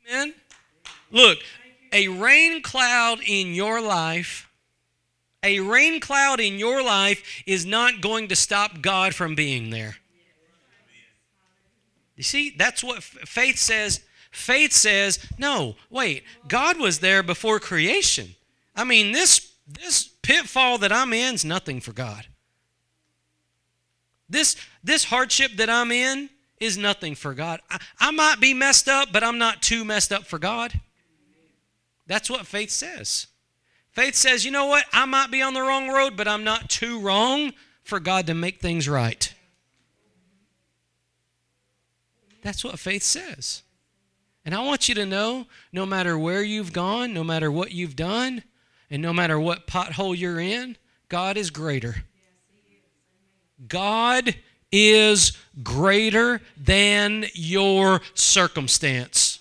Amen. Look, a rain cloud in your life, a rain cloud in your life is not going to stop God from being there. You see, that's what faith says. Faith says, no, wait, God was there before creation. I mean, this this pitfall that I'm in is nothing for God. This this hardship that I'm in is nothing for God. I, I might be messed up, but I'm not too messed up for God. That's what faith says. Faith says, you know what? I might be on the wrong road, but I'm not too wrong for God to make things right. That's what faith says. And I want you to know no matter where you've gone, no matter what you've done, and no matter what pothole you're in, God is greater. God is greater than your circumstance.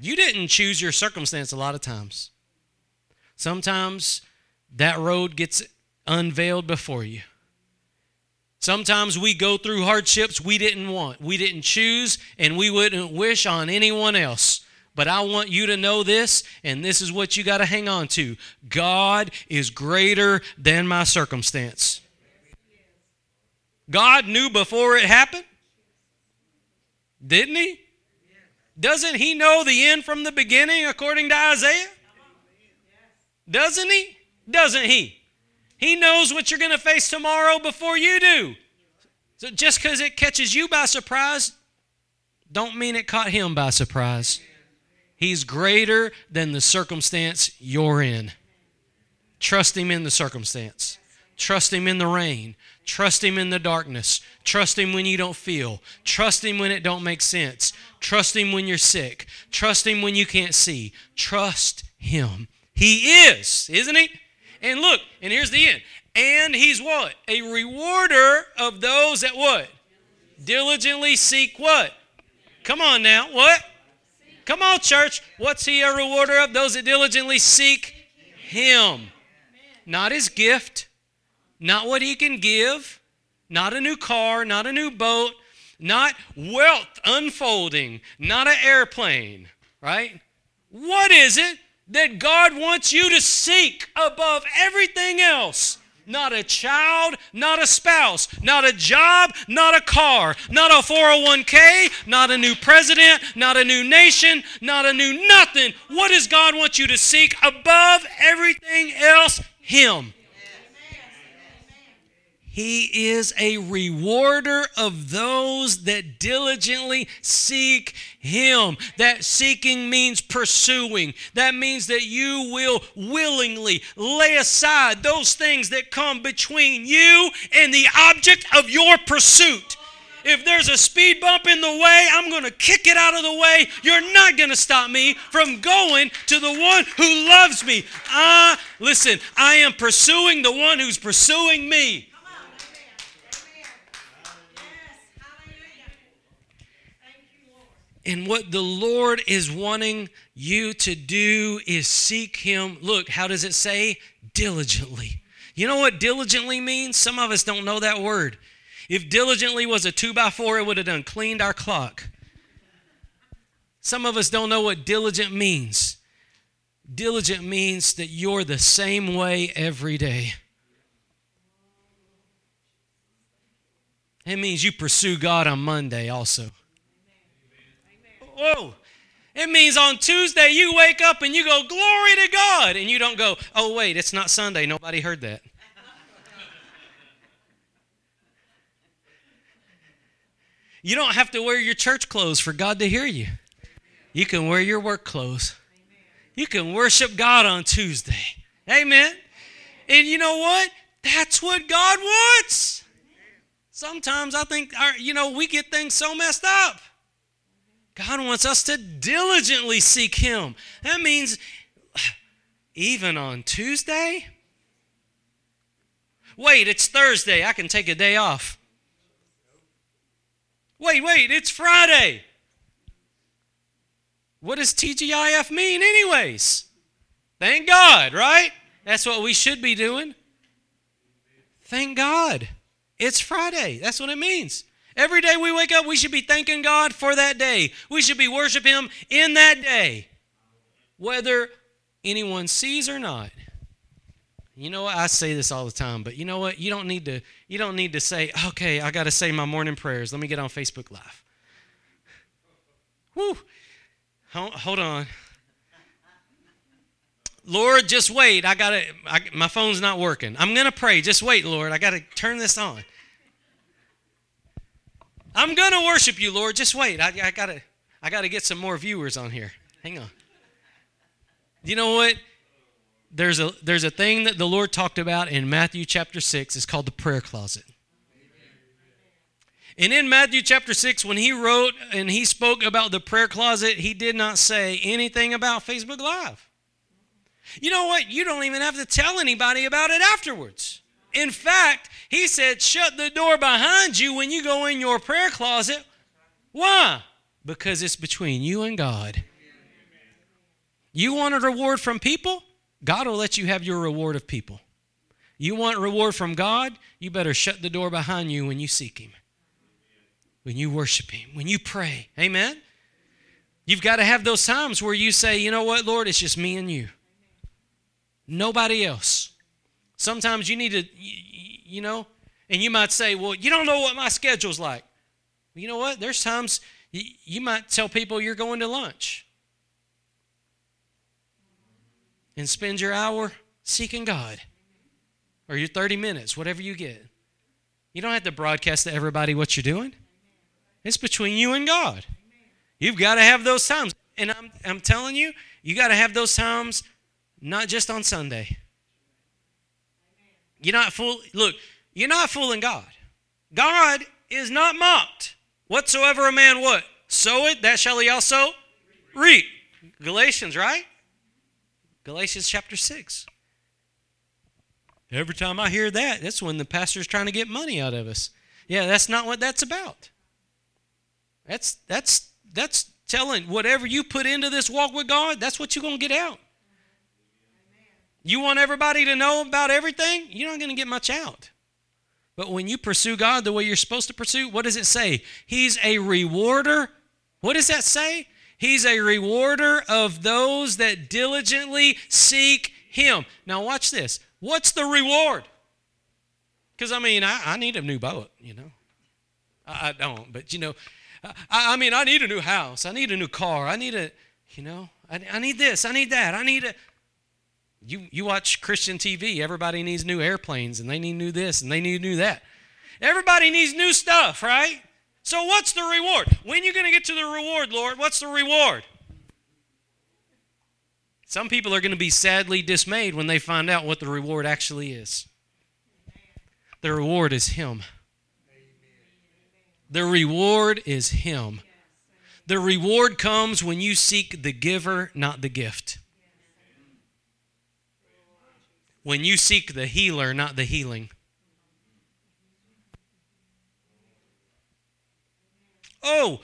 You didn't choose your circumstance a lot of times. Sometimes that road gets unveiled before you. Sometimes we go through hardships we didn't want, we didn't choose, and we wouldn't wish on anyone else. But I want you to know this, and this is what you got to hang on to God is greater than my circumstance. God knew before it happened? Didn't he? Doesn't he know the end from the beginning according to Isaiah? Doesn't he? Doesn't he? He knows what you're going to face tomorrow before you do. So just because it catches you by surprise, don't mean it caught him by surprise. He's greater than the circumstance you're in. Trust him in the circumstance. Trust him in the rain. Trust him in the darkness. Trust him when you don't feel. Trust him when it don't make sense. Trust him when you're sick. Trust him when you can't see. Trust him. He is, isn't he? And look, and here's the end. And he's what? A rewarder of those that what? Diligently seek what? Come on now. What? Come on, church. What's he a rewarder of? Those that diligently seek him. Not his gift, not what he can give, not a new car, not a new boat, not wealth unfolding, not an airplane, right? What is it that God wants you to seek above everything else? not a child, not a spouse, not a job, not a car, not a 401k, not a new president, not a new nation, not a new nothing. What does God want you to seek above everything else? Him. He is a rewarder of those that diligently seek Him. That seeking means pursuing. That means that you will willingly lay aside those things that come between you and the object of your pursuit. If there's a speed bump in the way, I'm going to kick it out of the way. You're not going to stop me from going to the one who loves me. Ah, listen, I am pursuing the one who's pursuing me. And what the Lord is wanting you to do is seek Him. Look, how does it say? Diligently. You know what diligently means? Some of us don't know that word. If diligently was a two by four, it would have done cleaned our clock. Some of us don't know what diligent means. Diligent means that you're the same way every day. It means you pursue God on Monday also. Whoa. It means on Tuesday you wake up and you go, Glory to God. And you don't go, Oh, wait, it's not Sunday. Nobody heard that. you don't have to wear your church clothes for God to hear you. You can wear your work clothes. You can worship God on Tuesday. Amen. And you know what? That's what God wants. Sometimes I think, our, you know, we get things so messed up. God wants us to diligently seek Him. That means even on Tuesday? Wait, it's Thursday. I can take a day off. Wait, wait, it's Friday. What does TGIF mean, anyways? Thank God, right? That's what we should be doing. Thank God. It's Friday. That's what it means. Every day we wake up, we should be thanking God for that day. We should be worshiping Him in that day, whether anyone sees or not. You know what? I say this all the time, but you know what? You don't need to. You don't need to say, "Okay, I got to say my morning prayers. Let me get on Facebook Live." Whew. Hold on. Lord, just wait. I got to. My phone's not working. I'm gonna pray. Just wait, Lord. I got to turn this on. I'm going to worship you, Lord. Just wait. I, I got to I gotta get some more viewers on here. Hang on. You know what? There's a, there's a thing that the Lord talked about in Matthew chapter 6. It's called the prayer closet. And in Matthew chapter 6, when he wrote and he spoke about the prayer closet, he did not say anything about Facebook Live. You know what? You don't even have to tell anybody about it afterwards. In fact, he said, shut the door behind you when you go in your prayer closet. Why? Because it's between you and God. You want a reward from people? God will let you have your reward of people. You want reward from God? You better shut the door behind you when you seek Him, when you worship Him, when you pray. Amen? You've got to have those times where you say, you know what, Lord, it's just me and you. Nobody else. Sometimes you need to, you know, and you might say, well, you don't know what my schedule's like. You know what? There's times you might tell people you're going to lunch and spend your hour seeking God or your 30 minutes, whatever you get. You don't have to broadcast to everybody what you're doing. It's between you and God. You've got to have those times. And I'm, I'm telling you, you got to have those times not just on Sunday. You're not fool. Look, you're not fooling God. God is not mocked. Whatsoever a man what? Sow it, that shall he also reap. Galatians, right? Galatians chapter 6. Every time I hear that, that's when the pastor's trying to get money out of us. Yeah, that's not what that's about. That's that's that's telling whatever you put into this walk with God, that's what you're to get out. You want everybody to know about everything? You're not going to get much out. But when you pursue God the way you're supposed to pursue, what does it say? He's a rewarder. What does that say? He's a rewarder of those that diligently seek Him. Now, watch this. What's the reward? Because, I mean, I, I need a new boat, you know. I, I don't, but, you know, I, I mean, I need a new house. I need a new car. I need a, you know, I, I need this. I need that. I need a. You, you watch Christian TV, everybody needs new airplanes and they need new this and they need new that. Everybody needs new stuff, right? So, what's the reward? When you going to get to the reward, Lord? What's the reward? Some people are going to be sadly dismayed when they find out what the reward actually is. The reward is Him. The reward is Him. The reward comes when you seek the giver, not the gift. When you seek the healer, not the healing. Oh,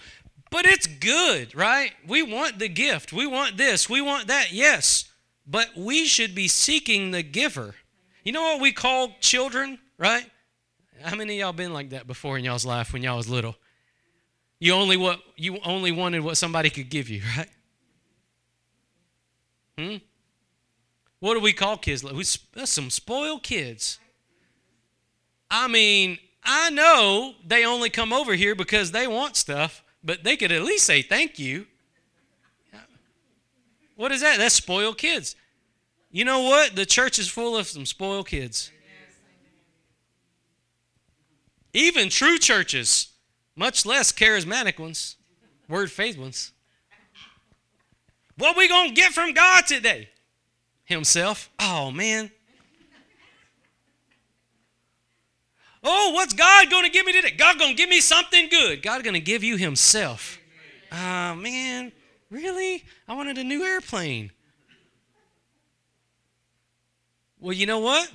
but it's good, right? We want the gift. We want this. We want that. Yes. But we should be seeking the giver. You know what we call children, right? How many y'all been like that before in y'all's life when y'all was little? You only what you only wanted what somebody could give you, *laughs* right? Hmm? What do we call kids? We, that's some spoiled kids. I mean, I know they only come over here because they want stuff, but they could at least say thank you. What is that? That's spoiled kids. You know what? The church is full of some spoiled kids. Even true churches, much less charismatic ones, word faith ones. What we going to get from God today? Himself. Oh, man. Oh, what's God going to give me today? God going to give me something good. God going to give you himself. Ah, oh, man. Really? I wanted a new airplane. Well, you know what?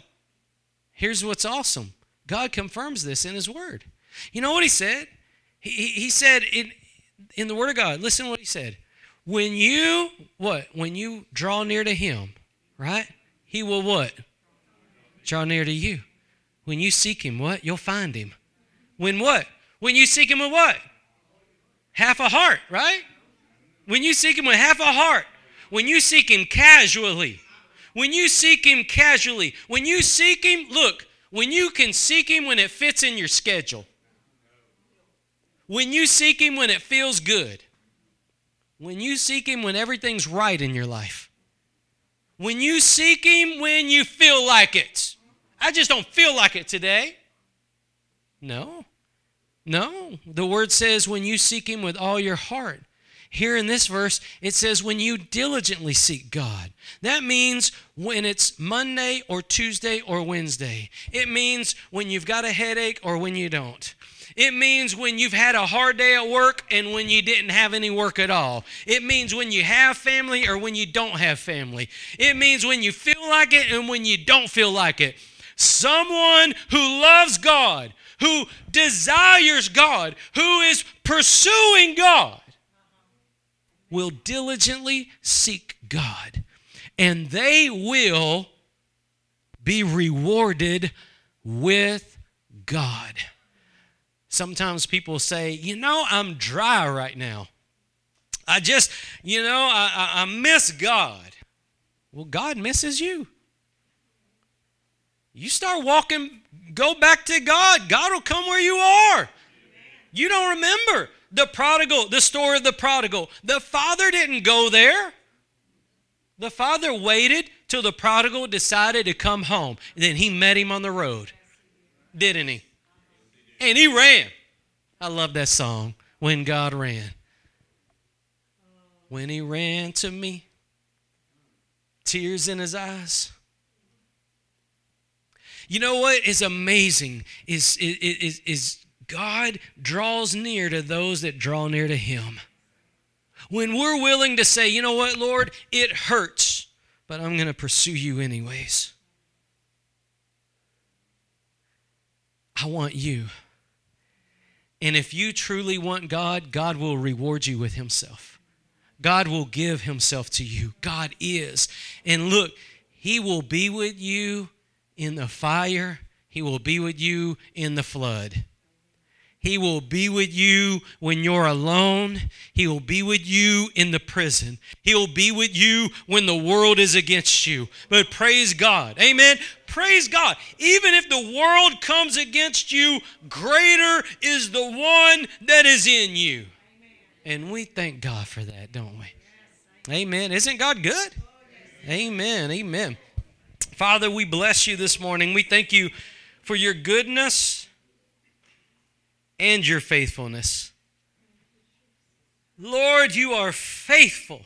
Here's what's awesome. God confirms this in his word. You know what he said? He, he, said in, in the word of God, listen to what he said. When you, what? When you draw near to him, right? He will what? Draw near to you. When you seek him, what? You'll find him. When what? When you seek him with what? Half a heart, right? When you seek him with half a heart. When you seek him casually. When you seek him casually. When you seek him, look, when you can seek him when it fits in your schedule. When you seek him when it feels good. When you seek him when everything's right in your life. When you seek him when you feel like it. I just don't feel like it today. No. No. The word says when you seek Him with all your heart. Here in this verse, it says when you diligently seek God. That means when it's Monday or Tuesday or Wednesday. It means when you've got a headache or when you don't. It means when you've had a hard day at work and when you didn't have any work at all. It means when you have family or when you don't have family. It means when you feel like it and when you don't feel like it. Someone who loves God, who desires God, who is pursuing God, will diligently seek God. And they will be rewarded with God. Sometimes people say, you know, I'm dry right now. I just, you know, I, I, I miss God. Well, God misses you. You start walking, go back to God. God will come where you are. You don't remember the prodigal, the story of the prodigal. The father didn't go there. The father waited till the prodigal decided to come home. Then he met him on the road, didn't he? And he ran. I love that song, When God Ran. When he ran to me, tears in his eyes. You know what is amazing is, is, is God draws near to those that draw near to Him. When we're willing to say, you know what, Lord, it hurts, but I'm going to pursue you anyways. I want you. And if you truly want God, God will reward you with Himself. God will give Himself to you. God is. And look, He will be with you in the fire, He will be with you in the flood. He will be with you when you're alone. He will be with you in the prison. He will be with you when the world is against you. But praise God. Amen. Praise God. Even if the world comes against you, greater is the one that is in you. And we thank God for that, don't we? Amen. Isn't God good? Amen. Amen. Father, we bless you this morning. We thank you for your goodness and your faithfulness. Lord, you are faithful.